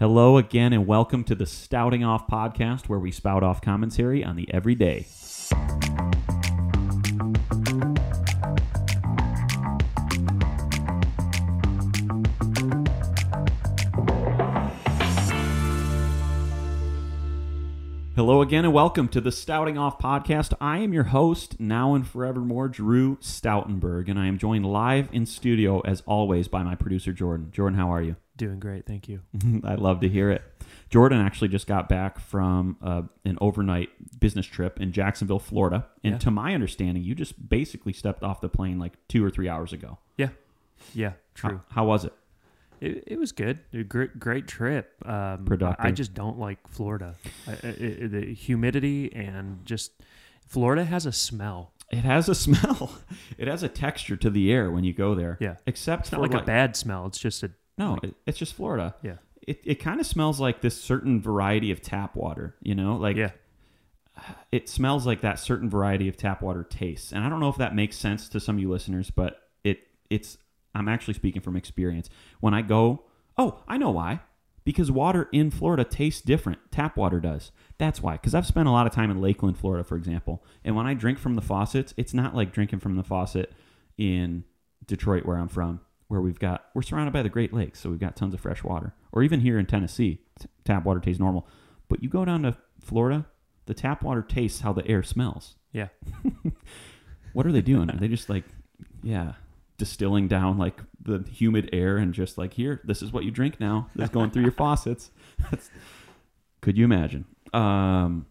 Hello again, and welcome to the Stouting Off podcast, where we spout off commentary on the everyday. Hello again, and welcome to the Stouting Off podcast. I am your host, now and forevermore, Drew Stoutenberg, and I am joined live in studio, as always, by my producer, Jordan. Jordan, how are you? Doing great, thank you. I love to hear it. Jordan actually just got back from uh, an overnight business trip in Jacksonville, Florida. And Yeah. to my understanding, you just basically stepped off the plane like two or three hours ago. Yeah, yeah, How- true. How, was it? It, it was good. A great, great trip. Um, Productive. I, just don't like Florida. I, the humidity and just Florida has a smell. It has a smell. It has a texture to the air when you go there. Yeah. Except It's for not like, like a bad smell. It's just a No, like- it, it's just Florida. yeah, It, it kind of smells like this certain variety of tap water, you know? Like yeah. it smells like that certain variety of tap water tastes. And I don't know if that makes sense to some of you listeners, but it it's I'm actually speaking from experience. When I go, oh, I know why. Because water in Florida tastes different. Tap water does. That's why. Because I've spent a lot of time in Lakeland, Florida, for example. And when I drink from the faucets, it's not like drinking from the faucet in Detroit, where I'm from, where we've got we're surrounded by the Great Lakes, so we've got tons of fresh water. Or even here in Tennessee, t- tap water tastes normal. But you go down to Florida, the tap water tastes how the air smells. Yeah. What are they doing? Are they just like, yeah, distilling down like the humid air and just like, here, this is what you drink now. That's going through your faucets. That's, could you imagine? Um,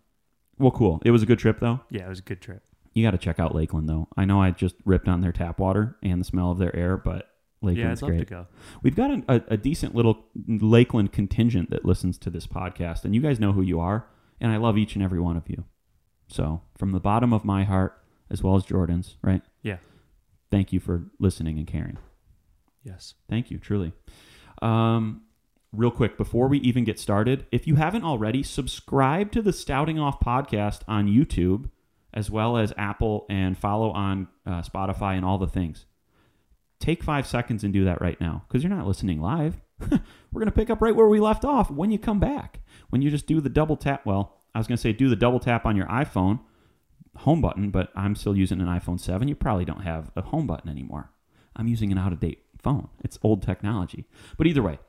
well, cool. It was a good trip though. Yeah, it was a good trip. You got to check out Lakeland though. I know I just ripped on their tap water and the smell of their air, but yeah, I'd Lakeland's love great. to go. We've got a, a, a decent little Lakeland contingent that listens to this podcast, and you guys know who you are, and I love each and every one of you. So, from the bottom of my heart, as well as Jordan's, right? Yeah. Thank you for listening and caring. Yes. Thank you, truly. Um, real quick, before we even get started, if you haven't already, subscribe to the Stouting Off podcast on YouTube, as well as Apple, and follow on uh, Spotify and all the things. Take five seconds and do that right now because you're not listening live. We're going to pick up right where we left off when you come back. When you just do the double tap, well, I was going to say do the double tap on your iPhone home button, but I'm still using an iPhone 7. You probably don't have a home button anymore. I'm using an out of date phone. It's old technology. But either way,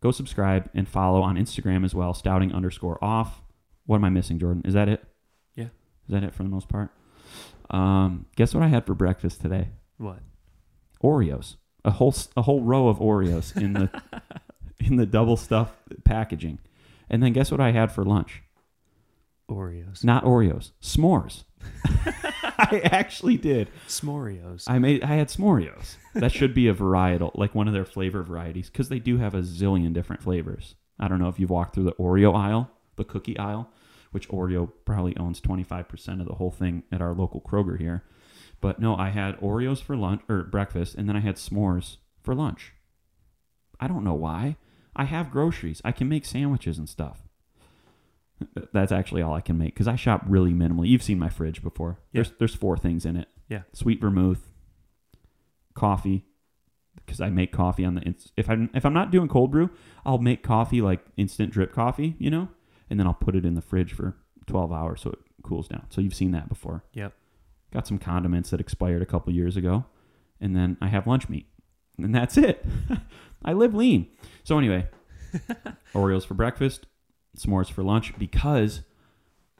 go subscribe and follow on Instagram as well, stouting underscore off. What am I missing, Jordan? Is that it? Yeah. Is that it for the most part? Um, guess what I had for breakfast today? What? Oreos. A whole a whole row of Oreos in the in the double stuff packaging. And then guess what I had for lunch? Oreos. Not Oreos, s'mores. I actually did. S'moreos. I made I had s'moreos. That should be a varietal, like one of their flavor varieties, because they do have a zillion different flavors. I don't know if you've walked through the Oreo aisle, the cookie aisle, which Oreo probably owns twenty five percent of the whole thing at our local Kroger here. But no, I had Oreos for lunch or breakfast, and then I had s'mores for lunch. I don't know why. I have groceries. I can make sandwiches and stuff. That's actually all I can make because I shop really minimally. You've seen my fridge before. Yeah. There's there's four things in it yeah. sweet vermouth, coffee, because I make coffee on the if I'm if I'm not doing cold brew, I'll make coffee like instant drip coffee, you know, and then I'll put it in the fridge for 12 hours so it cools down. So you've seen that before. Yep. Got some condiments that expired a couple years ago, and then I have lunch meat, and that's it. I live lean. So anyway, Oreos for breakfast, s'mores for lunch because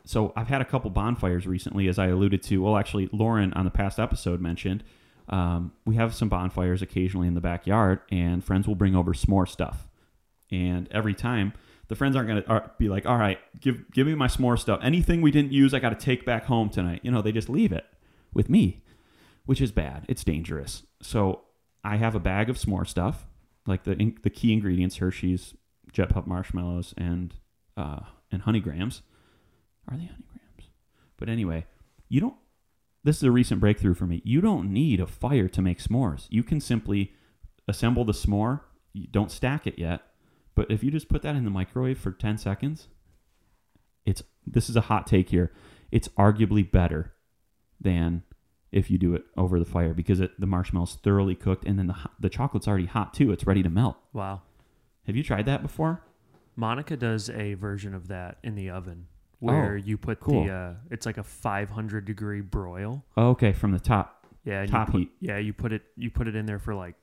so I've had a couple bonfires recently, as I alluded to. Well, actually, Lauren on the past episode mentioned um, we have some bonfires occasionally in the backyard, and friends will bring over s'more stuff. And every time, the friends aren't going to be like, "All right, give give me my s'more stuff. Anything we didn't use, I got to take back home tonight." You know, they just leave it with me, which is bad. It's dangerous. So I have a bag of s'more stuff, like the the key ingredients: Hershey's, Jet Puff marshmallows, and uh, and honeygrams. Are they honeygrams? But anyway, you don't. This is a recent breakthrough for me. You don't need a fire to make s'mores. You can simply assemble the s'more. You don't stack it yet, but if you just put that in the microwave for ten seconds, it's. This is a hot take here. It's arguably better than if you do it over the fire because it, the marshmallow's thoroughly cooked and then the, the chocolate's already hot too. It's ready to melt. Wow. Have you tried that before? Monica does a version of that in the oven where you put cool. the uh, it's like a 500 degree broil. Oh, okay, from the top, Yeah, top put, heat, Yeah, you put it you put it in there for like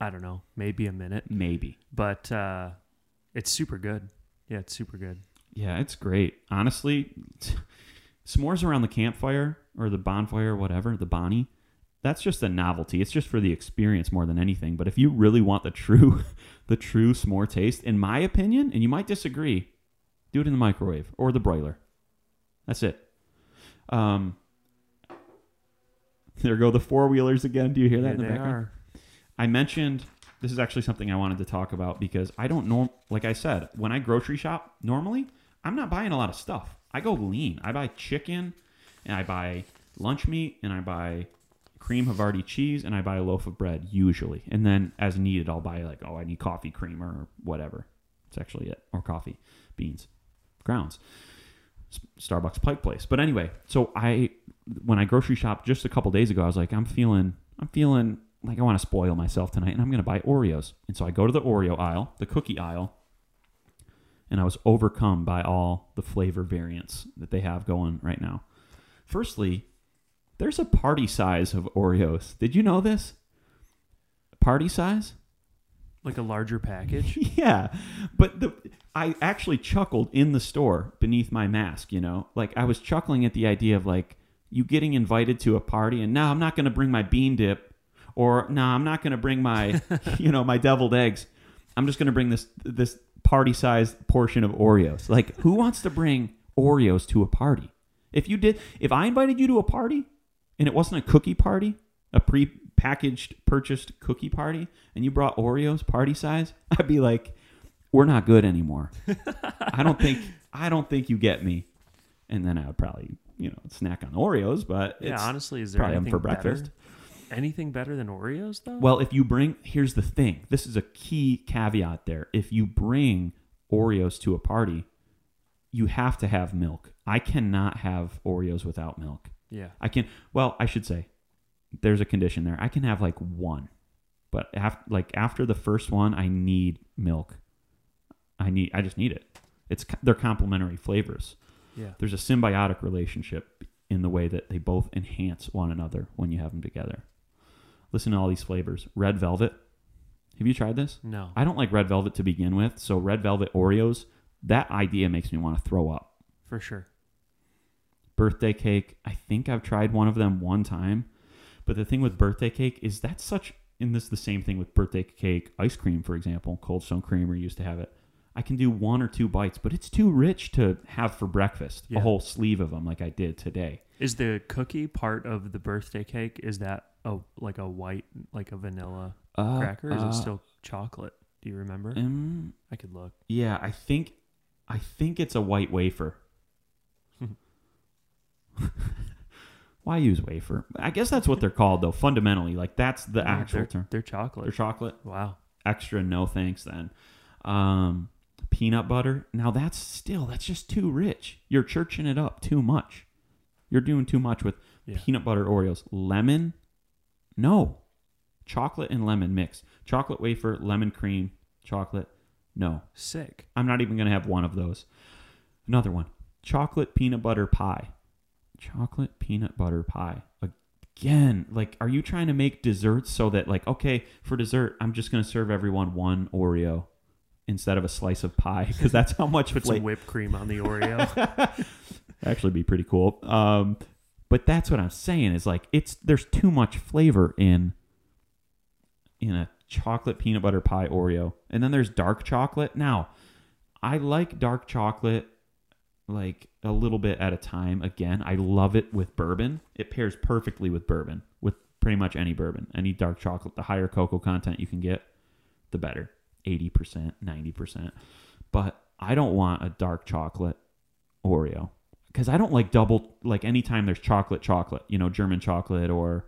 I don't know, maybe a minute, maybe. but uh, it's super good. Yeah, it's super good. Yeah, it's great. Honestly, s'mores around the campfire or the bonfire, or whatever, the Bonnie, that's just a novelty. It's just for the experience more than anything. But if you really want the true, the true s'more taste, in my opinion, and you might disagree, do it in the microwave or the broiler. That's it. Um, there go the four wheelers again. Do you hear that Here in the they background? are. I mentioned this is actually something I wanted to talk about because I don't know. Like I said, when I grocery shop, normally I'm not buying a lot of stuff. I go lean. I buy chicken, and I buy lunch meat, and I buy cream Havarti cheese, and I buy a loaf of bread usually. And then as needed, I'll buy like oh I need coffee creamer or whatever. It's actually it, or coffee, beans, grounds. Starbucks Pike Place. But anyway, so I when I grocery shop just a couple days ago, I was like, I'm feeling, I'm feeling like I want to spoil myself tonight, and I'm going to buy Oreos. And so I go to the Oreo aisle, the cookie aisle, and I was overcome by all the flavor variants that they have going right now. Firstly, there's a party size of Oreos. Did you know this? Party size? Like a larger package. yeah, but the I actually chuckled in the store beneath my mask. You know, like I was chuckling at the idea of like you getting invited to a party, and now I'm not going to bring my bean dip, or no, I'm not going to bring my, you know, my deviled eggs. I'm just going to bring this this party sized portion of Oreos. Like, who wants to bring Oreos to a party? If you did, if I invited you to a party, and it wasn't a cookie party, a pre-packaged purchased cookie party, and you brought Oreos party size, I'd be like, we're not good anymore. I don't think I don't think you get me. And then I would probably, you know, snack on Oreos, but yeah, it's honestly, is there probably anything for better? breakfast. Anything better than Oreos though? Well, if you bring, here's the thing. This is a key caveat there. If you bring Oreos to a party, you have to have milk. I cannot have Oreos without milk. Yeah. I can. Well, I should say, there's a condition there. I can have like one, but after like after the first one, I need milk. I need. I just need it. It's they're complementary flavors. Yeah. There's a symbiotic relationship in the way that they both enhance one another when you have them together. Listen to all these flavors. Red velvet. Have you tried this? No. I don't like red velvet to begin with, so red velvet Oreos. That idea makes me want to throw up For sure. Birthday cake. I think I've tried one of them one time. But the thing with birthday cake is that's such and this is the same thing with birthday cake ice cream, for example. Cold Stone Creamery used to have it. I can do one or two bites, but it's too rich to have for breakfast. Yeah. A whole sleeve of them like I did today. Is the cookie part of the birthday cake is that a like a white like a vanilla Uh, cracker? Is uh, it still chocolate? Do you remember? um, I could look. yeah, I think I think it's a white wafer. Why use wafer? I guess that's what they're called though. Fundamentally, like that's the Yeah, actual they're, term. They're chocolate. They're chocolate. wow. extra no thanks then um peanut butter now that's still that's just too rich you're churching it up too much you're doing too much with Yeah. peanut butter oreos lemon no chocolate and lemon mix chocolate wafer lemon cream chocolate no Sick. i'm not even gonna have one of those another one chocolate peanut butter pie chocolate peanut butter pie. Again like are you trying to make desserts so that like okay for dessert i'm just going to serve everyone one oreo instead of a slice of pie because that's how much Put some whipped cream on the Oreo. actually be pretty cool. Um but that's what i'm saying is like it's there's too much flavor in in a chocolate peanut butter pie oreo. And then there's dark chocolate. Now i like dark chocolate like a little bit at a time. Again i love it with bourbon. It pairs perfectly with bourbon with pretty much any bourbon. Any dark chocolate the higher cocoa content you can get the better. 80% 90% but i don't want a dark chocolate oreo because i don't like double like anytime there's chocolate chocolate you know german chocolate or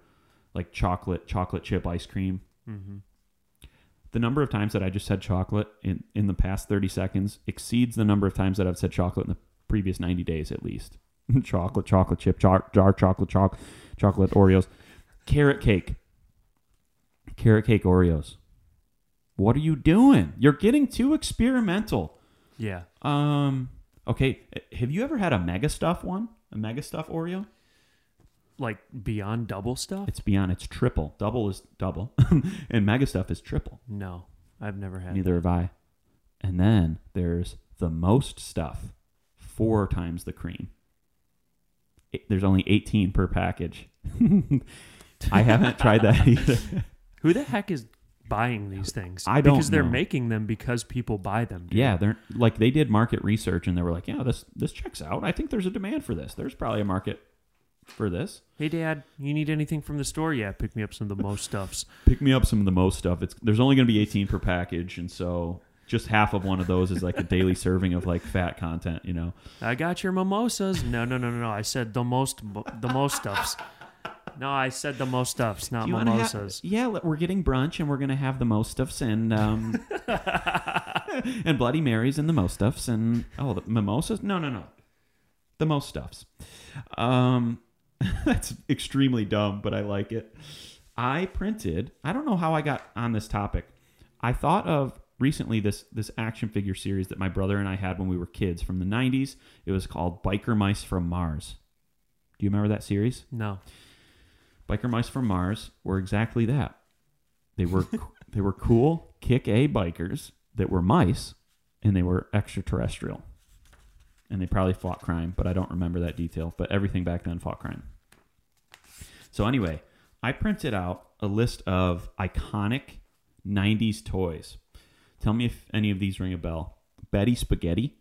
like chocolate chocolate chip ice cream. Hmm the number of times that I just said chocolate in, in the past 30 seconds exceeds the number of times that I've said chocolate in the previous 90 days at least. chocolate, chocolate chip, jar, jar chocolate, choc, chocolate Oreos, carrot cake, carrot cake Oreos. What are you doing? You're getting too experimental. Yeah. Um. Okay. Have you ever had a mega stuff one? A mega stuff Oreo? Like beyond double stuff? It's beyond. It's triple. Double is double, and mega stuff is triple. No, I've never had. Neither have I. And then there's the most stuff, four times the cream. It- there's only 18 per package. I haven't tried that either. Who the heck is buying these things? I don't because they're know. making them because people buy them. dude. Yeah, they're like they did market research and they were like, yeah, this this checks out. I think there's a demand for this. There's probably a market for this. Hey, Dad, you need anything from the store? Yeah, pick me up some of the most stuffs. Pick me up some of the most stuff. It's there's only going to be 18 per package, and so just half of one of those is like a daily serving of like fat content. You know, I got your mimosas. No, no, no, no, no. I said the most, the most stuffs. No, I said the most stuffs, not Do you ha- mimosas. yeah, we're getting brunch and we're gonna have the most stuffs and um and Bloody Marys and the most stuffs and oh the mimosas. No, no, no, the most stuffs. Um, that's extremely dumb, but I like it. I printed. I don't know how I got on this topic. I thought of recently this this action figure series that my brother and I had when we were kids from the '90s. It was called Biker Mice from Mars. Do you remember that series? No. Biker Mice from Mars were exactly that. They were they were cool, kick A bikers that were mice, and they were extraterrestrial. And they probably fought crime, but I don't remember that detail. But everything back then fought crime. So anyway, I printed out a list of iconic '90s toys. Tell me if any of these ring a bell. Betty Spaghetti.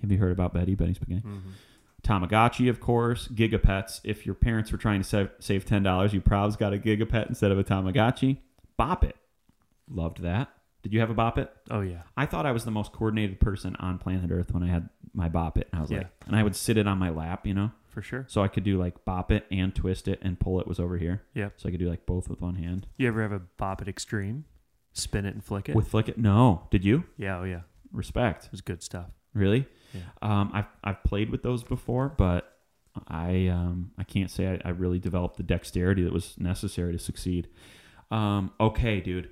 Have you heard about Betty? Betty Spaghetti. Mhm. Tamagotchi, of course, Gigapets. If your parents were trying to save, save ten dollars, you probably got a Gigapet instead of a Tamagotchi. Bop It, loved that. Did you have a Bop It? Oh yeah. I thought I was the most coordinated person on planet Earth when I had my Bop It. I was Yeah. like, and I would sit it on my lap, you know, For sure. so I could do like Bop It and twist it and pull it was over here. Yep. So I could do like both with one hand. You ever have a Bop It Extreme? Spin it and flick it? With flick it, no. Did you? yeah, oh yeah. Respect. It was good stuff. Really? Yeah. Um, I've I've played with those before, but I um I can't say I, I really developed the dexterity that was necessary to succeed. Um, okay, dude.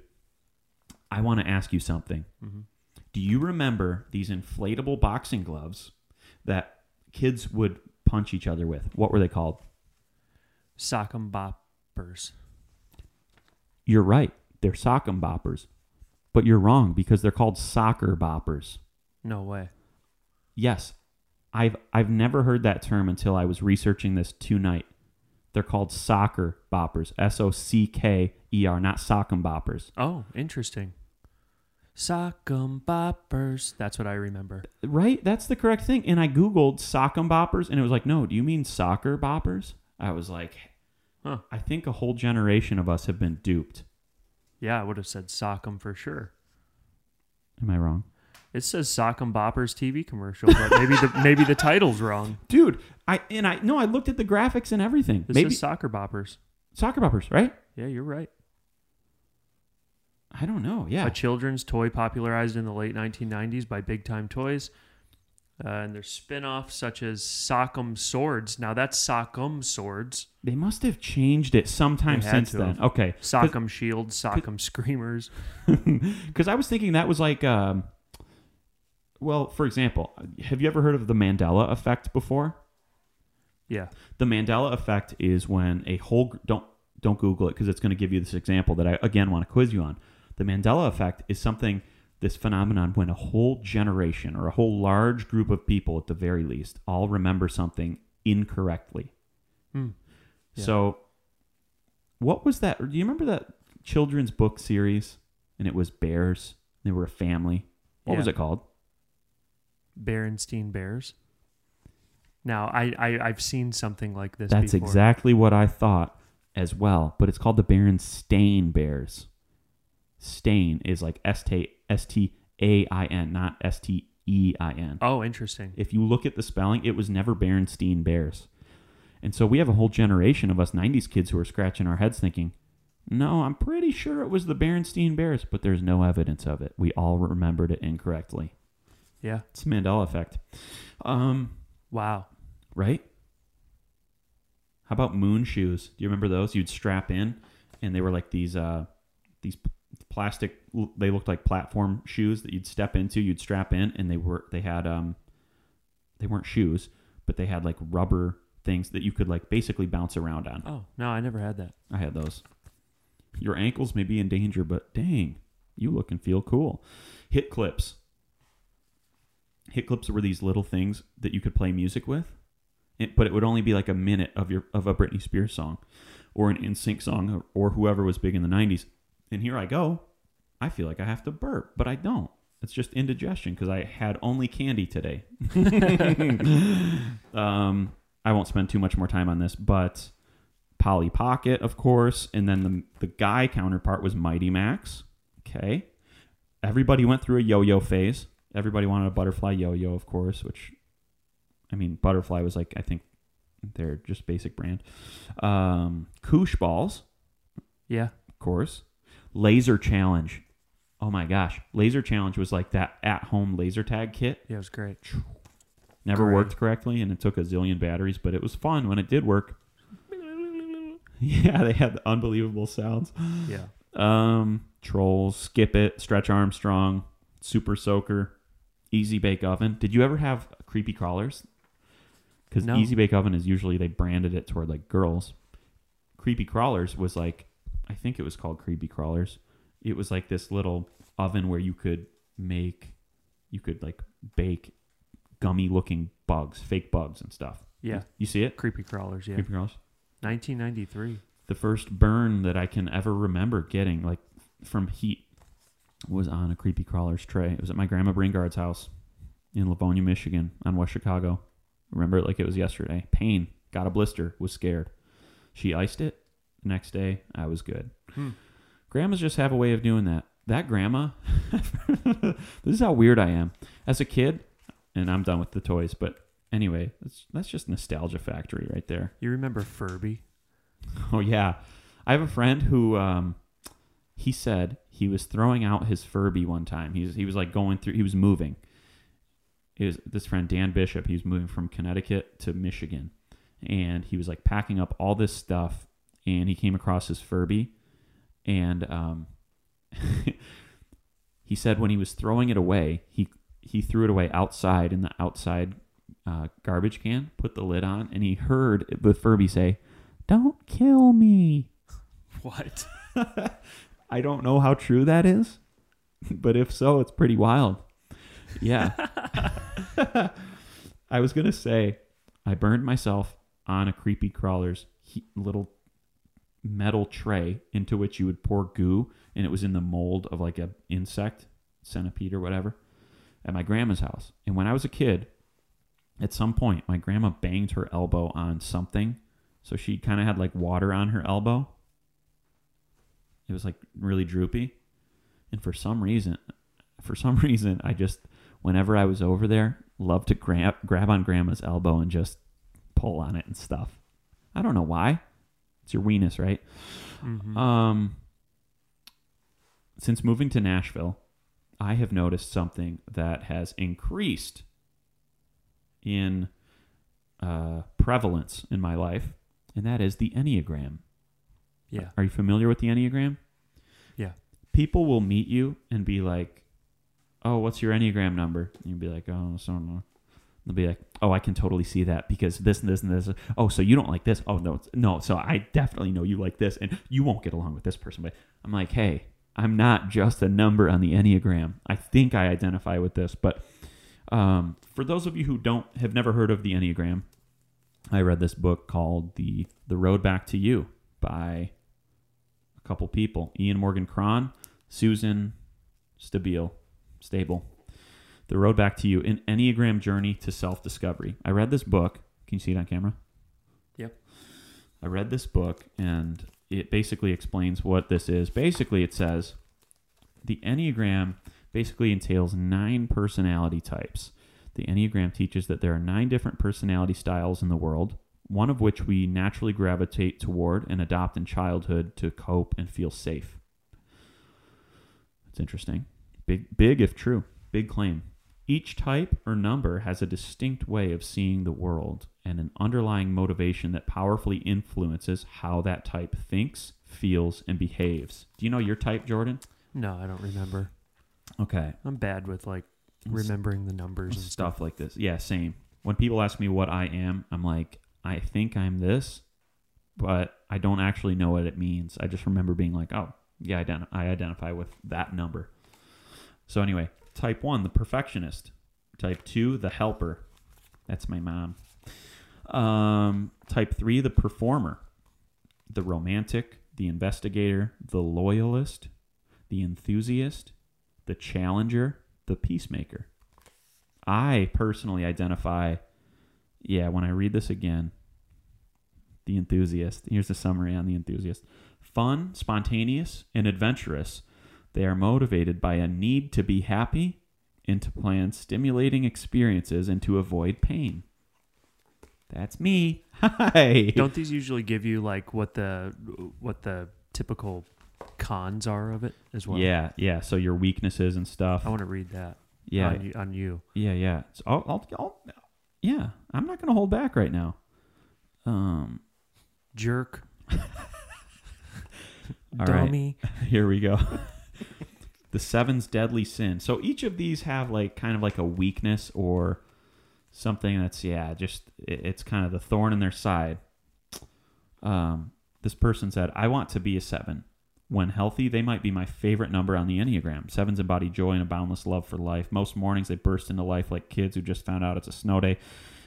I want to ask you something. hmm Do you remember these inflatable boxing gloves that kids would punch each other with? What were they called? Sock'em boppers. You're right. They're sock'em boppers. But you're wrong because they're called socker boppers. No way. Yes, I've I've never heard that term until I was researching this tonight. They're called socker boppers, S O C K E R, not sock'em boppers. Oh, interesting. Sock'em boppers. That's what I remember. Right? That's the correct thing. And I googled sock'em boppers, and it was like, no, do you mean socker boppers? I was like, Huh. I think a whole generation of us have been duped. Yeah, I would have said sock'em for sure. Am I wrong, It says Sock'em Boppers TV commercial, but maybe the maybe the title's wrong. dude? I and I no, I looked at the graphics and everything. This Maybe says Socker Boppers. socker boppers, right? Yeah, you're right. I don't know. Yeah, A children's toy popularized in the late 1990s by Big Time Toys. Uh, and there's spin-offs such as Sock'em Swords. Now that's Sock'em Swords. they must have changed it sometime They had since to then. have. Okay, Sock'em Shields, Sock'em Screamers. Because I was thinking that was like, um, well, for example, have you ever heard of the Mandela effect before? Yeah. The Mandela effect is when a whole gr- don't don't Google it because it's going to give you this example that I again want to quiz you on. The Mandela effect is something this phenomenon when a whole generation or a whole large group of people at the very least all remember something incorrectly. Hmm. Yeah. So what was that? Do you remember that children's book series and it was bears? They were a family. What was it called? Berenstein Bears. Now, I, I, I've seen something like this That's before. exactly what I thought as well, but it's called the Berenstain Bears. Stain is like S T S T A I N, not S T E I N. Oh, interesting. If you look at the spelling, it was never Berenstein Bears. And so we have a whole generation of us 90s kids who are scratching our heads thinking, no, I'm pretty sure it was the Berenstein Bears, but there's no evidence of it. We all remembered it incorrectly. Yeah. It's the Mandela effect. Um, Wow. right? How about moon shoes? Do you remember those? You'd strap in, and they were like these uh, these plastic. They looked like platform shoes that you'd step into. You'd strap in, and they were they had um, they weren't shoes, but they had like rubber things that you could like basically bounce around on. Oh no, I never had that. I had those. Your ankles may be in danger, but dang, you look and feel cool. Hit clips. Hit clips were these little things that you could play music with, it, but it would only be like a minute of your of a Britney Spears song, or an NSYNC song, or, or whoever was big in the '90s. And here I go. I feel like I have to burp, but I don't. It's just indigestion because I had only candy today. um, I won't spend too much more time on this, but Polly Pocket, of course, and then the the guy counterpart was Mighty Max. Okay, everybody went through a yo-yo phase. Everybody wanted a butterfly yo-yo, of course, which I mean, butterfly was like I think they're just basic brand. Um, Koosh balls, Yeah. of course. Laser challenge. Oh my gosh, laser challenge was like that at-home laser tag kit. Yeah, it was great. Never Great. worked correctly, and it took a zillion batteries, but it was fun when it did work. Yeah, they had the unbelievable sounds. Yeah. Um, Trolls, Skip It, Stretch Armstrong, Super Soaker, Easy Bake Oven. Did you ever have creepy crawlers? Because No. Easy Bake Oven is usually they branded it toward like girls. Creepy crawlers was like, I think it was called creepy crawlers. It was like this little oven where you could make, you could like bake gummy looking bugs, fake bugs and stuff. Yeah. You see it? Creepy crawlers. Yeah. Creepy crawlers. 1993. the first burn that I can ever remember getting, like from heat, was on a creepy crawlers tray. It was at my grandma Bringard's house in Livonia, Michigan, on West Chicago. Remember it like it was yesterday. Pain, got a blister, was scared. She iced it. The next day, I was good. Hmm. Grandmas just have a way of doing that. That grandma, this is how weird I am. As a kid, and I'm done with the toys, but anyway, that's, that's just nostalgia factory right there. You remember Furby? Oh yeah, I have a friend who um, he said he was throwing out his Furby one time. He was he was like going through. He was moving. It was this friend Dan Bishop. He was moving from Connecticut to Michigan, and he was like packing up all this stuff. And he came across his Furby, and um, he said when he was throwing it away, he he threw it away outside in the outside uh, garbage can, put the lid on, and he heard the Furby say, "Don't kill me." What? I don't know how true that is, but if so, it's pretty wild. Yeah. I was going to say I burned myself on a creepy crawler's he- little metal tray into which you would pour goo and it was in the mold of like a insect, centipede or whatever at my grandma's house. And when I was a kid, at some point my grandma banged her elbow on something so she kind of had like water on her elbow. It was like really droopy. And for some reason, for some reason, I just, whenever I was over there, loved to grab, grab on grandma's elbow and just pull on it and stuff. I don't know why. It's your weenus, right? Mhm. Um, since moving to Nashville, I have noticed something that has increased in uh, prevalence in my life, and that is the Enneagram. yeah. Are you familiar with the Enneagram? Yeah. People will meet you and be like, "Oh, what's your Enneagram number?" And you'll be like, "Oh, so no." They'll be like, "Oh, I can totally see that because this and this and this. Oh, so you don't like this? Oh, no, no. So I definitely know you like this, and you won't get along with this person." But I'm like, "Hey, I'm not just a number on the Enneagram. I think I identify with this, but um, for those of you who don't have never heard of the Enneagram, I read this book called the The Road Back to You by a couple people: Ian Morgan Cron, Susan Stabile, Stable. The Road Back to You: An Enneagram Journey to Self Discovery. I read this book. Can you see it on camera? Yep. I read this book, and it basically explains what this is. Basically, it says the Enneagram basically entails nine personality types. The Enneagram teaches that there are nine different personality styles in the world, one of which we naturally gravitate toward and adopt in childhood to cope and feel safe. That's interesting. Big, big if true. Big claim. Each type or number has a distinct way of seeing the world and an underlying motivation that powerfully influences how that type thinks, feels, and behaves. Do you know your type, Jordan? No, I don't remember. Okay. I'm bad with like remembering the numbers and stuff. stuff like this. Yeah, same. When people ask me what I am, I'm like, I think I'm this, but I don't actually know what it means. I just remember being like, oh, yeah, ident- I identify with that number. So anyway, type one, the perfectionist. Type two, the helper. That's my mom. Um, type three, the performer. The romantic, the investigator, the loyalist, the enthusiast, the challenger, the peacemaker. I personally identify, yeah, when I read this again, the enthusiast. Here's the summary on the enthusiast fun, spontaneous, and adventurous. They are motivated by a need to be happy and to plan stimulating experiences and to avoid pain. That's me. Hi. Don't these usually give you like what the what the typical cons are of it as well? Yeah, yeah. So your weaknesses and stuff. I want to read that. Yeah, on you, on you. Yeah, yeah. So I'll, I'll, I'll yeah. I'm not gonna hold back right now. Um, jerk. All right. Dummy. here we go. The seven's deadly sin. So each of these have like kind of like a weakness or something that's yeah, just it, it's kind of the thorn in their side. Um, this person said, "I want to be a seven. When healthy, they might be my favorite number on the Enneagram. Sevens embody joy and a boundless love for life. Most mornings they burst into life like kids who just found out it's a snow day.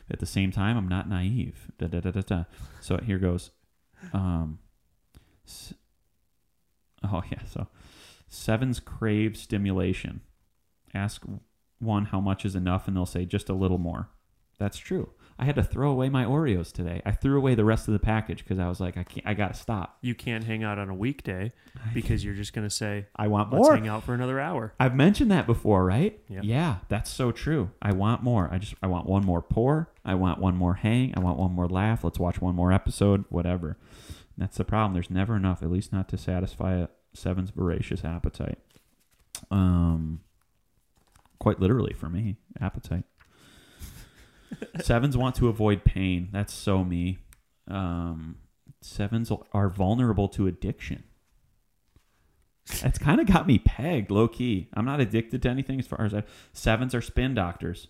At the same time, I'm not naive. Da, da, da, da, da. So here goes. Um, oh yeah. So sevens crave stimulation. Ask one how much is enough, and they'll say just a little more. That's true. I had to throw away my Oreos today. I threw away the rest of the package because I was like, I can't. I gotta stop. You can't hang out on a weekday because you're just gonna say, I want "Let's more. hang out for another hour." I've mentioned that before, right? Yeah. Yeah, that's so true. I want more. I just I want one more pour. I want one more hang. I want one more laugh. Let's watch one more episode. Whatever. That's the problem. There's never enough, at least not to satisfy a seven's voracious appetite. Um, quite literally for me, appetite. sevens want to avoid pain. That's so me. Um, sevens are vulnerable to addiction. That's kind of got me pegged, low key. I'm not addicted to anything as far as I. Sevens are spin doctors.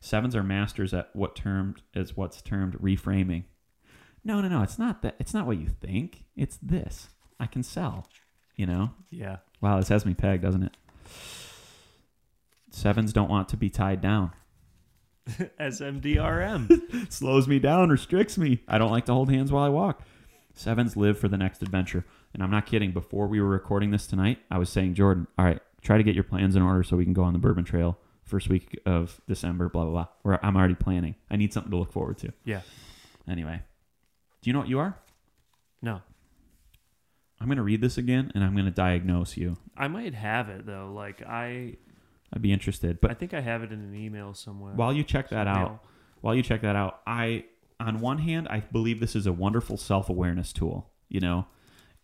Sevens are masters at what termed is what's termed reframing. No, no, no. It's not that. It's not what you think. It's this. I can sell. You know. Yeah. Wow, this has me pegged, doesn't it? Sevens don't want to be tied down. SMDRM. Slows me down, restricts me. I don't like to hold hands while I walk. Sevens live for the next adventure. And I'm not kidding. Before we were recording this tonight, I was saying, Jordan, all right, try to get your plans in order so we can go on the Bourbon Trail first week of December, blah, blah, blah. Where I'm already planning. I need something to look forward to. yeah. Anyway, do you know what you are? No. I'm going to read this again and I'm going to diagnose you. I might have it though. Like I, I'd be interested. But I think I have it in an email somewhere. while you check that out, while you check that out, I on one hand, I believe this is a wonderful self-awareness tool, you know.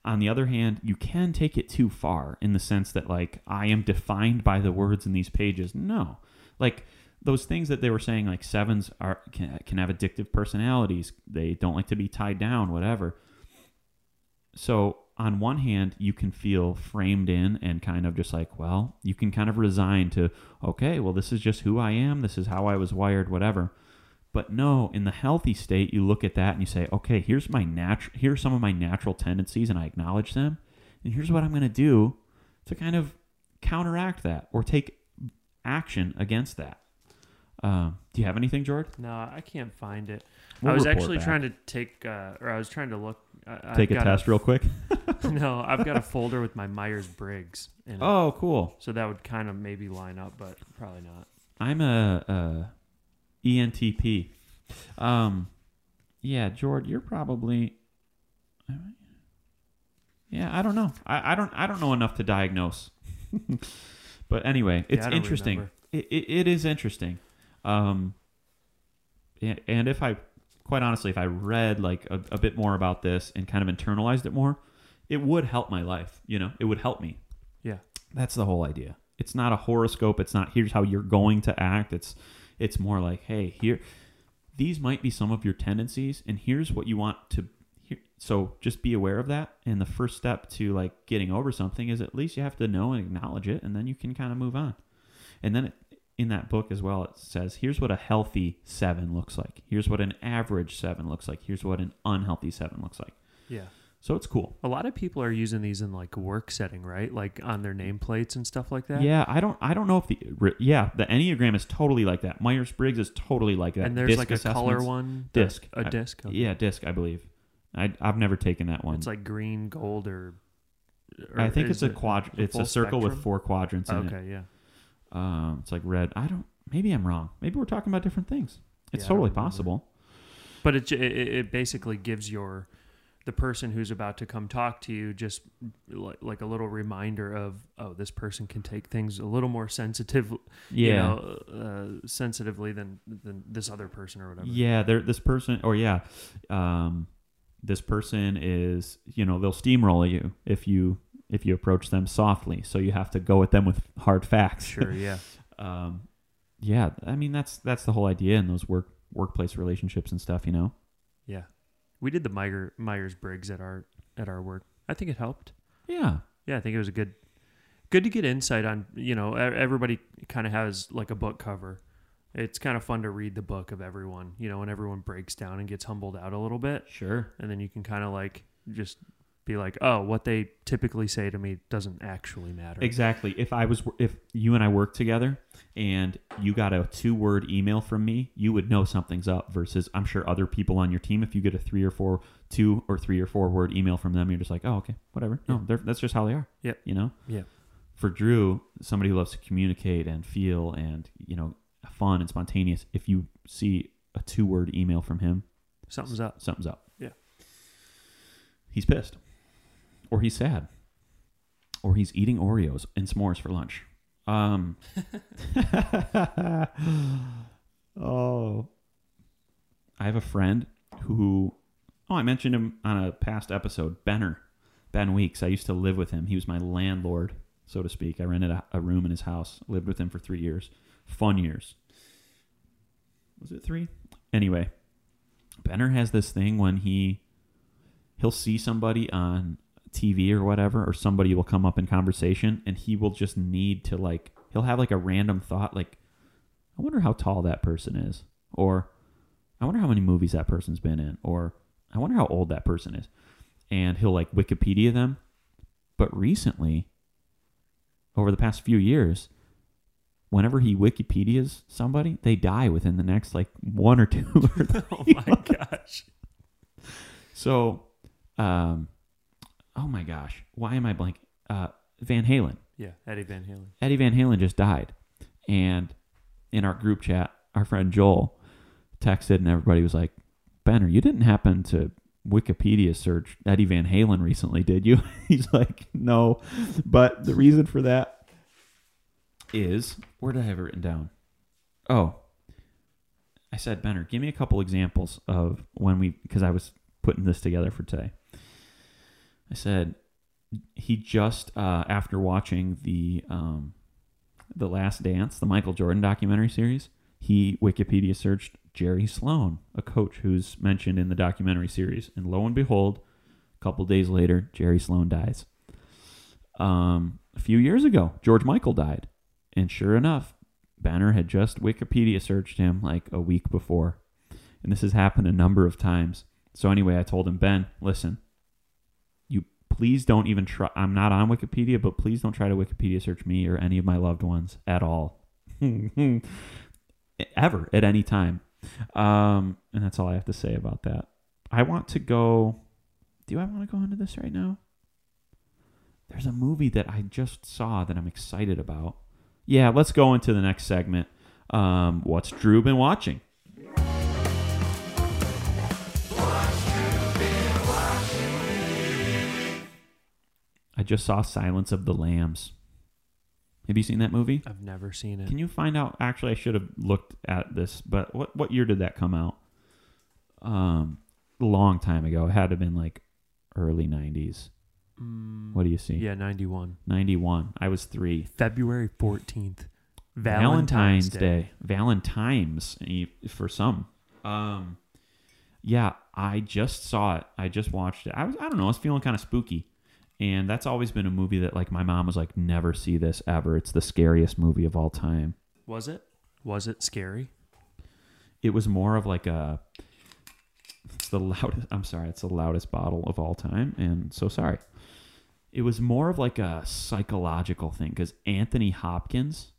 On the other hand, you can take it too far in the sense that like I am defined by the words in these pages. No. Like those things that they were saying like sevens are can, can have addictive personalities. They don't like to be tied down, whatever. So, on one hand, you can feel framed in and kind of just like, well, you can kind of resign to, okay, well, this is just who I am. This is how I was wired, whatever. But no, in the healthy state, you look at that and you say, okay, here's my natural, here's some of my natural tendencies, and I acknowledge them, and here's what I'm going to do to kind of counteract that or take action against that. Um, do you have anything, George? No, I can't find it. We'll I was actually back. trying to take, uh, or I was trying to look. I, Take I've a test real quick. no, I've got a folder with my Myers Briggs in it. Oh, cool. So that would kind of maybe line up, but probably not. I'm a, a ENTP. Um, yeah, George, you're probably. Yeah, I don't know. I, I don't. I don't know enough to diagnose. but anyway, it's Yeah, interesting. It, it, it is interesting. Um, and, and if I, quite honestly, if I read like a, a bit more about this and kind of internalized it more, it would help my life. You know, it would help me. Yeah. That's the whole idea. It's not a horoscope. It's not here's how you're going to act. It's it's more like, hey, here these might be some of your tendencies and here's what you want to so just be aware of that. And the first step to like getting over something is at least you have to know and acknowledge it, and then you can kind of move on. And then it, in that book as well, it says here's what a healthy seven looks like. Here's what an average seven looks like. Here's what an unhealthy seven looks like. Yeah. So it's cool. A lot of people are using these in like work setting, right? Like on their nameplates and stuff like that. Yeah, I don't. I don't know if the yeah the Enneagram is totally like that. Myers Briggs is totally like that. And there's Disc like a color one. Disc. A disc. okay. Yeah, disc. I believe. I I've never taken that one. It's like green, gold, or. or I think it's a it quad. It's a circle with four quadrants in it. Okay, yeah. Um, it's like red. I don't. Maybe I'm wrong. Maybe we're talking about different things. It's Yeah, totally possible. But it, it it basically gives your the person who's about to come talk to you just like, like a little reminder of oh this person can take things a little more sensitive Yeah. you know uh, sensitively than than this other person or whatever Yeah, they're this person, or yeah, um, this person is, you know, they'll steamroll you if you if you approach them softly. So you have to go at them with hard facts. sure yeah um, yeah, I mean that's that's the whole idea in those work workplace relationships and stuff. You know. yeah we did the Meyer, myers-briggs at our at our work i think it helped Yeah. yeah i think it was a good good to get insight on you know everybody kind of has like a book cover it's kind of fun to read the book of everyone you know when everyone breaks down and gets humbled out a little bit Sure. and then you can kind of like just be like, oh, what they typically say to me doesn't actually matter. Exactly. If I was, if you and I worked together, and you got a two-word email from me, you would know something's up. Versus, I'm sure other people on your team, if you get a three or four, two or three or four-word email from them, you're just like, oh, okay, whatever. No, Yeah. they're, that's just how they are. Yep. You know. Yeah. For Drew, somebody who loves to communicate and feel and you know fun and spontaneous. If you see a two-word email from him, Something's up. something's up. Yeah. He's pissed. Or he's sad. Or he's eating Oreos and s'mores for lunch. Um Oh. I have a friend who oh, I mentioned him on a past episode, Benner. Ben Weeks. I used to live with him. He was my landlord, so to speak. I rented a, a room in his house. Lived with him for three years. Fun years. Was it three? Anyway, Benner has this thing when he he'll see somebody on TV or whatever, or somebody will come up in conversation, and he will just need to like he'll have like a random thought, like, I wonder how tall that person is, or I wonder how many movies that person's been in, or I wonder how old that person is, and he'll like Wikipedia them. But recently, over the past few years, whenever he Wikipedias somebody, they die within the next like one or two or oh my gosh. So, um, oh my gosh, why am I blank? Uh, Van Halen. Yeah, Eddie Van Halen. Eddie Van Halen just died, and in our group chat, our friend Joel texted, and everybody was like, "Benner, you didn't happen to Wikipedia search Eddie Van Halen recently, did you?" He's like, "No," but the reason for that is where did I have it written down? Oh, I said, Benner, give me a couple examples of when we because I was putting this together for today. I said he just uh, after watching the um, the Last Dance, the Michael Jordan documentary series, he Wikipedia searched Jerry Sloan, a coach who's mentioned in the documentary series, and lo and behold, a couple days later, Jerry Sloan dies. Um, a few years ago, George Michael died, and sure enough, Benner had just Wikipedia searched him like a week before, and this has happened a number of times. So anyway, I told him, Ben, listen, please don't even try. I'm not on Wikipedia, but please don't try to Wikipedia search me or any of my loved ones at all, ever at any time. Um, and that's all I have to say about that. I want to go. Do I want to go into this right now? There's a movie that I just saw that I'm excited about. Yeah, let's go into the next segment. Um, what's Drew been watching? I just saw Silence of the Lambs. Have you seen that movie? I've never seen it. Can you find out? Actually, I should have looked at this, but what what year did that come out? Um, a long time ago. It had to have been like early '90s. Mm, What do you see? Yeah, 91. '91. I was three. February 14th. Valentine's, Day. Valentine's eh, for some. Um, yeah, I just saw it. I just watched it. I was I don't know. I was feeling kind of spooky, and that's always been a movie that like my mom was like, never see this ever. It's the scariest movie of all time. Was it? Was it scary? It was more of like a. It's the loudest. I'm sorry. It's the loudest bottle of all time, and so sorry. It was more of like a psychological thing because Anthony Hopkins,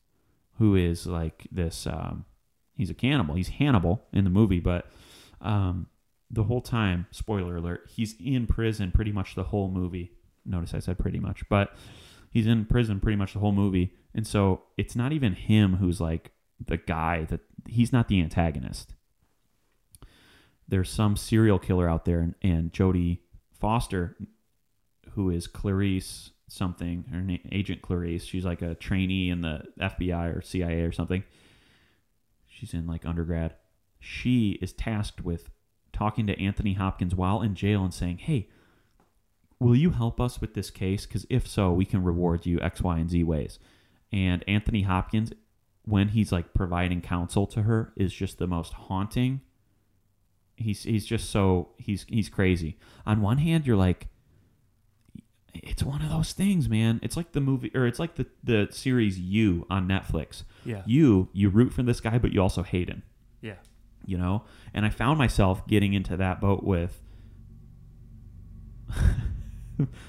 who is like this, um, he's a cannibal. He's Hannibal in the movie, but um, the whole time, spoiler alert, he's in prison pretty much the whole movie. Notice I said pretty much, but he's in prison pretty much the whole movie. And so it's not even him who's like the guy that he's not the antagonist. There's some serial killer out there, and, and Jodie Foster, who is Clarice something, her name, Agent Clarice. She's like a trainee in the FBI or CIA or something. She's in like undergrad. She is tasked with talking to Anthony Hopkins while in jail and saying, "Hey, will you help us with this case? Because if so, we can reward you X, Y, and Z ways." And Anthony Hopkins, when he's like providing counsel to her, is just the most haunting. He's he's just so he's he's crazy. On one hand, you're like, it's one of those things, man. It's like the movie, or it's like the the series You on Netflix. Yeah. You you root for this guy, but you also hate him Yeah. you know and i found myself getting into that boat with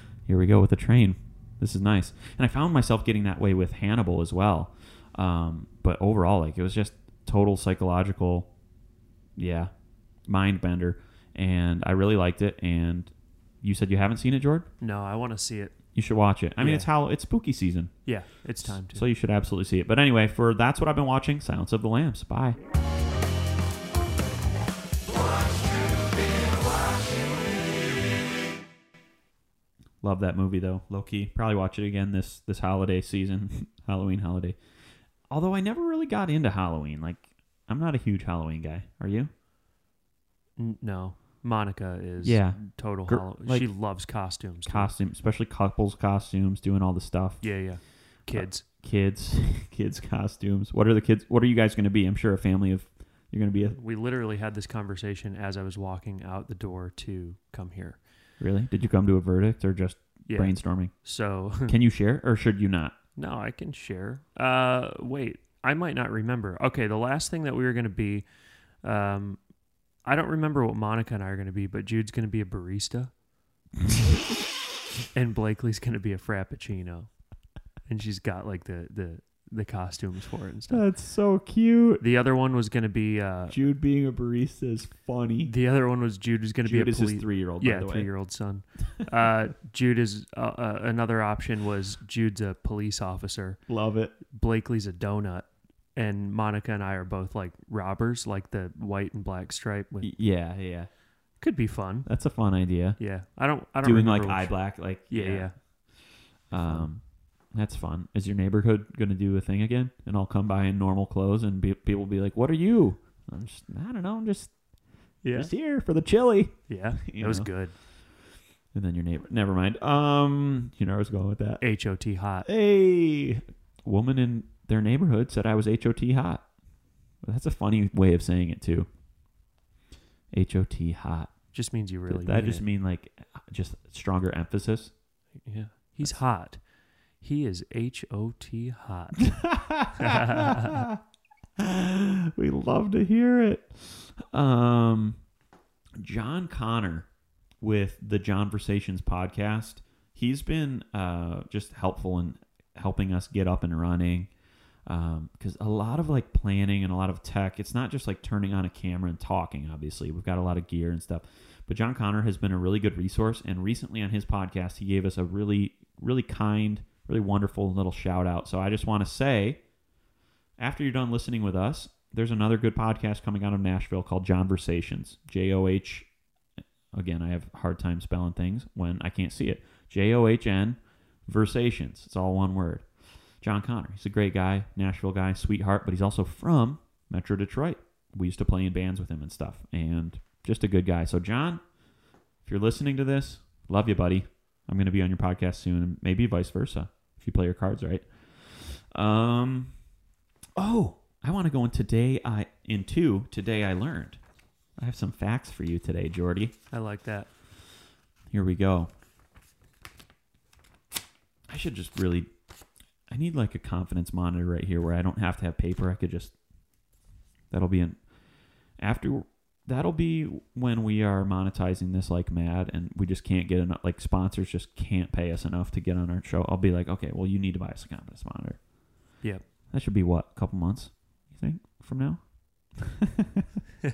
here we go with the train. This is nice. And i found myself getting that way with hannibal as well. Um, but overall like it was just total psychological yeah mind bender. And i really liked it. And you said you haven't seen it jordan? No, I want to see it. you should watch it. I mean Yeah. it's how it's spooky season. Yeah, it's time to. so you should absolutely see it. But anyway for that's what i've been watching. Silence of the lambs. Bye Love that movie though, low key. Probably watch it again this this holiday season, Halloween holiday. Although I never really got into Halloween. Like I'm not a huge Halloween guy. Are you? N- no, Monica is. Yeah. Total. Gr- like- she loves costumes. too. Costume, especially couples costumes, doing all the stuff. Yeah, yeah. Kids. Uh, kids, kids costumes. What are the kids? What are you guys going to be? I'm sure a family of. You're going to be a we literally had this conversation as I was walking out the door to come here. Really? Did you come to a verdict or just Yeah. brainstorming? So Can you share or should you not? no, I can share. Uh, wait, I might not remember. Okay, the last thing that we were going to be, um, I don't remember what Monica and I are going to be, but Jude's going to be a barista, and Blakely's going to be a frappuccino, and she's got like the the the costumes for it and stuff. That's so cute. The other one was going to be uh, Jude being a barista is funny. the other one was Jude was going to be Jude a is his police. three year old. Yeah, the way. three year old son. Uh, Jude is uh, uh, another option was Jude's a police officer. Love it. Blakely's a donut, and Monica and I are both like robbers, like the white and black stripe. With, Y- Yeah, yeah. could be fun. That's a fun idea. Yeah, I don't. I don't Doing like remember eye which- black, like Yeah, yeah. Um, that's fun. Is your neighborhood going to do a thing again? And I'll come by in normal clothes, and be, people will be like, "What are you?" I'm just, I don't know. I'm just, Yeah, just here for the chili. yeah. It was good. And then your neighbor. Never mind. Um, you know where I was going with that. H O T hot. Hey, woman in their neighborhood said I was HOT hot. That's a funny way of saying it too. HOT hot. Just means you really. That mean just it. mean like just stronger emphasis? Yeah, he's hot. He is H O T hot. we love to hear it. Um, John Connor with the Johnversations podcast. He's been uh, just helpful in helping us get up and running. Because a lot of like planning and a lot of tech, it's not just like turning on a camera and talking. Obviously, we've got a lot of gear and stuff. But John Connor has been a really good resource, and recently on his podcast, he gave us a really, really kind, really wonderful little shout out. So I just want to say, after you're done listening with us, there's another good podcast coming out of Nashville called Johnversations. J O H. Again, I have a hard time spelling things when I can't see it. J O H N Versations. It's all one word. John Connor. He's a great guy, Nashville guy, sweetheart, but he's also from Metro Detroit. We used to play in bands with him and stuff, and just a good guy. So, John, if you're listening to this, love you, buddy. I'm going to be on your podcast soon, and maybe vice versa if you play your cards right. Um, oh, I want to go in today. I into today I learned. I have some facts for you today, Jordy. I like that. Here we go. I should just really. I need like a confidence monitor right here where I don't have to have paper. I could just. That'll be an. After. That'll be when we are monetizing this like mad and we just can't get enough. Like sponsors just can't pay us enough to get on our show. I'll be like, okay, well, you need to buy us a confidence monitor. Yep. That should be what? A couple months, you think, from now?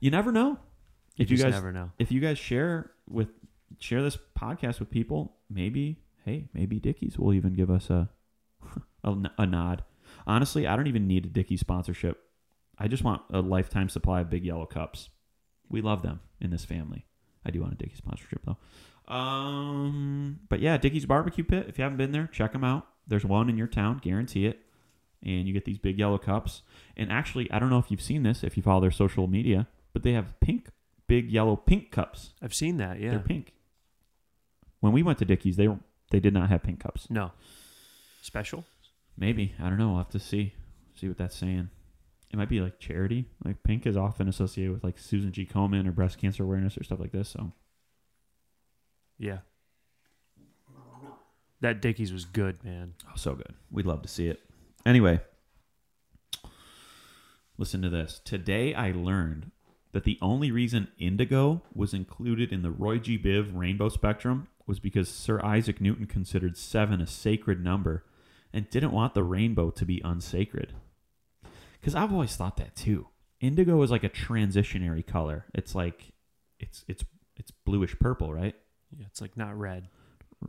you never know. If you just guys never know. if you guys share with share this podcast with people, maybe hey, maybe Dickey's will even give us a a, a nod. Honestly, I don't even need a dickie sponsorship. I just want a lifetime supply of big yellow cups. We love them in this family. I do want a Dickey's sponsorship though. Um, but yeah, Dickey's Barbecue Pit. If you haven't been there, check them out. There's one in your town, guarantee it. And you get these big yellow cups. And actually, I don't know if you've seen this if you follow their social media, but they have pink, big yellow pink cups. I've seen that. Yeah. They're pink. When we went to Dickey's, they were, they did not have pink cups. No. Special? Maybe I don't know. We'll have to see see what that's saying. It might be like charity. Like pink is often associated with like Susan G. Komen or breast cancer awareness or stuff like this. So Yeah. That Dickey's was good, man. oh, so good. We'd love to see it. Anyway, listen to this. Today I learned that the only reason indigo was included in the Roy G. Biv rainbow spectrum was because Sir Isaac Newton considered seven a sacred number and didn't want the rainbow to be unsacred. Because I've always thought that too. Indigo is like a transitionary color. It's like it's it's it's bluish purple, right? Yeah, it's like not red.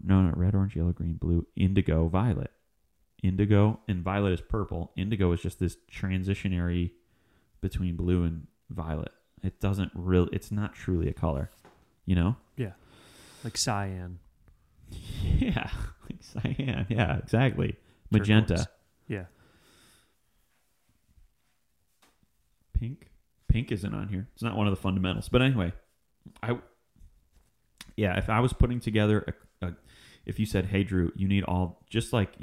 No, not red, orange, yellow, green, blue, indigo, violet. Indigo and violet is purple. Indigo is just this transitionary between blue and violet. It doesn't really. It's not truly a color, you know. Yeah. Like cyan. Yeah, like cyan. Yeah, exactly. Magenta, turquoise. Yeah. Pink. Pink isn't on here. It's not one of the fundamentals. But anyway, I. Yeah, if I was putting together a, a if you said, "Hey, Drew, you need all just like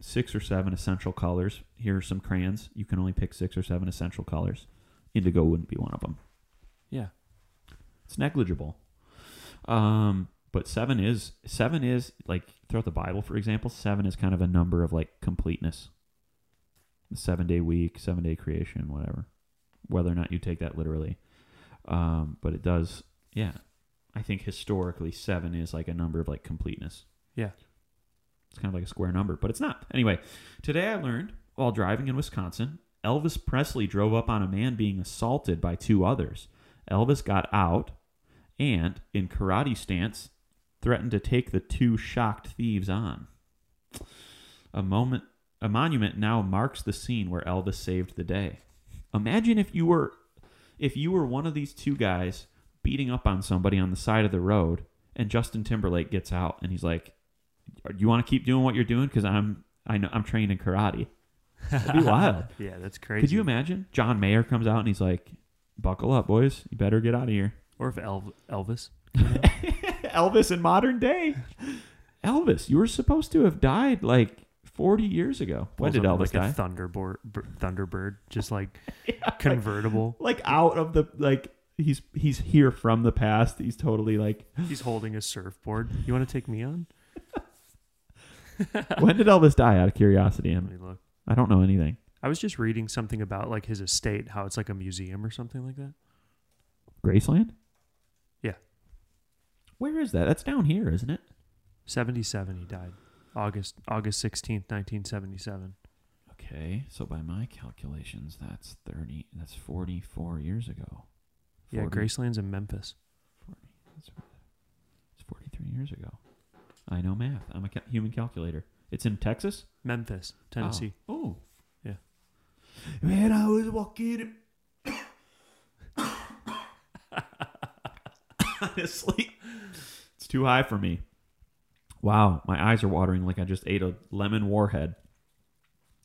six or seven essential colors. Here are some crayons. You can only pick six or seven essential colors. Indigo wouldn't be one of them. Yeah. It's negligible. Um, but seven is seven is like throughout the Bible, for example, seven is kind of a number of like completeness. The seven day week, seven day creation, whatever. Whether or not you take that literally, um, but it does. Yeah, I think historically seven is like a number of like completeness. Yeah. It's kind of like a square number, but it's not. Anyway, today I learned while driving in Wisconsin, Elvis Presley drove up on a man being assaulted by two others. Elvis got out and, in karate stance, threatened to take the two shocked thieves on. A moment a monument now marks the scene where Elvis saved the day. Imagine if you were if you were one of these two guys beating up on somebody on the side of the road and Justin Timberlake gets out and he's like, "Do you want to keep doing what you're doing cuz I'm I know I'm trained in karate." That'd be wild. yeah, that's crazy. Could you imagine? John Mayer comes out and he's like, "Buckle up, boys. You better get out of here." Or if Elv- Elvis. Elvis in modern day. Elvis, you were supposed to have died like 40 years ago. When did Elvis like die? A Thunderbird, Thunderbird, just like Yeah, convertible. like out of the like he's he's here from the past. He's totally like He's holding a surfboard. You want to take me on? when did Elvis die out of curiosity? Let me look. I don't know anything. I was just reading something about like his estate, how it's like a museum or something like that. Graceland? Yeah. Where is that? That's down here, isn't it? Seventy-seven, he died. August August sixteenth, nineteen seventy-seven. Okay, so by my calculations, that's 30 that's 44 years ago. Yeah, Graceland's in Memphis. 40. That's it's 43 years ago. I know math. I'm a ca- human calculator. It's in Texas? Memphis, Tennessee. Oh. Yeah. Man, I was walking. Honestly, it's too high for me. Wow, my eyes are watering like I just ate a lemon warhead.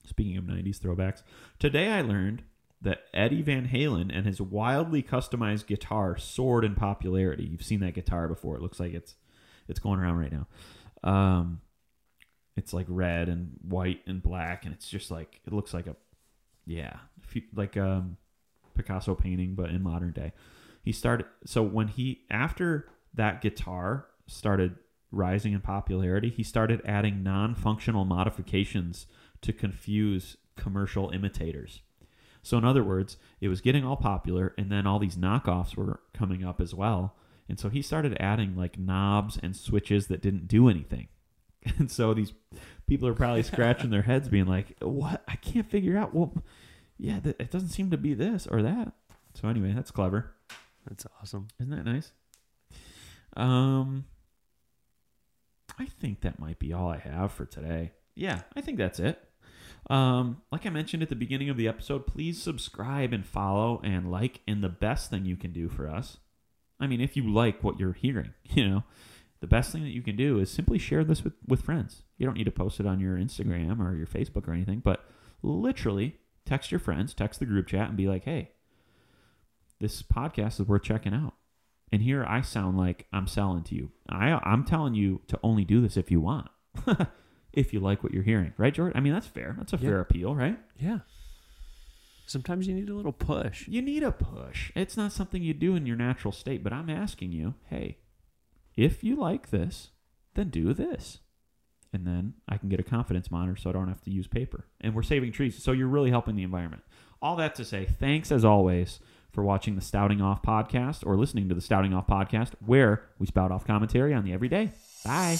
Speaking of 90s throwbacks, today I learned that Eddie Van Halen and his wildly customized guitar soared in popularity. You've seen that guitar before. It looks like it's it's going around right now. Um, it's like red and white and black, and it's just like it looks like a yeah, like a Picasso painting, but in modern day. He started so when he after that guitar started rising in popularity, he started adding non-functional modifications to confuse commercial imitators. So in other words, it was getting all popular and then all these knockoffs were coming up as well. And so he started adding like knobs and switches that didn't do anything. And so these people are probably scratching their heads being like, "What? I can't figure out. Well, yeah, th- it doesn't seem to be this or that." So anyway, that's clever. That's awesome. Isn't that nice? Um, I think that might be all I have for today. Yeah, I think that's it. Um, like I mentioned at the beginning of the episode, please subscribe and follow and like. And the best thing you can do for us, I mean, if you like what you're hearing, you know, the best thing that you can do is simply share this with, with friends. You don't need to post it on your Instagram or your Facebook or anything, but literally text your friends, text the group chat, and be like, hey, this podcast is worth checking out. And here I sound like I'm selling to you. I, I'm telling you to only do this if you want, if you like what you're hearing, right, George? I mean, that's fair. That's a Yeah. fair appeal, right? Yeah. Sometimes you need a little push. You need a push. It's not something you do in your natural state, but I'm asking you, hey, if you like this, then do this. And then I can get a confidence monitor so I don't have to use paper. And we're saving trees. So you're really helping the environment. All that to say, thanks as always for watching the Spouting Off podcast or listening to the Spouting Off podcast, where we spout off commentary on the everyday. Bye.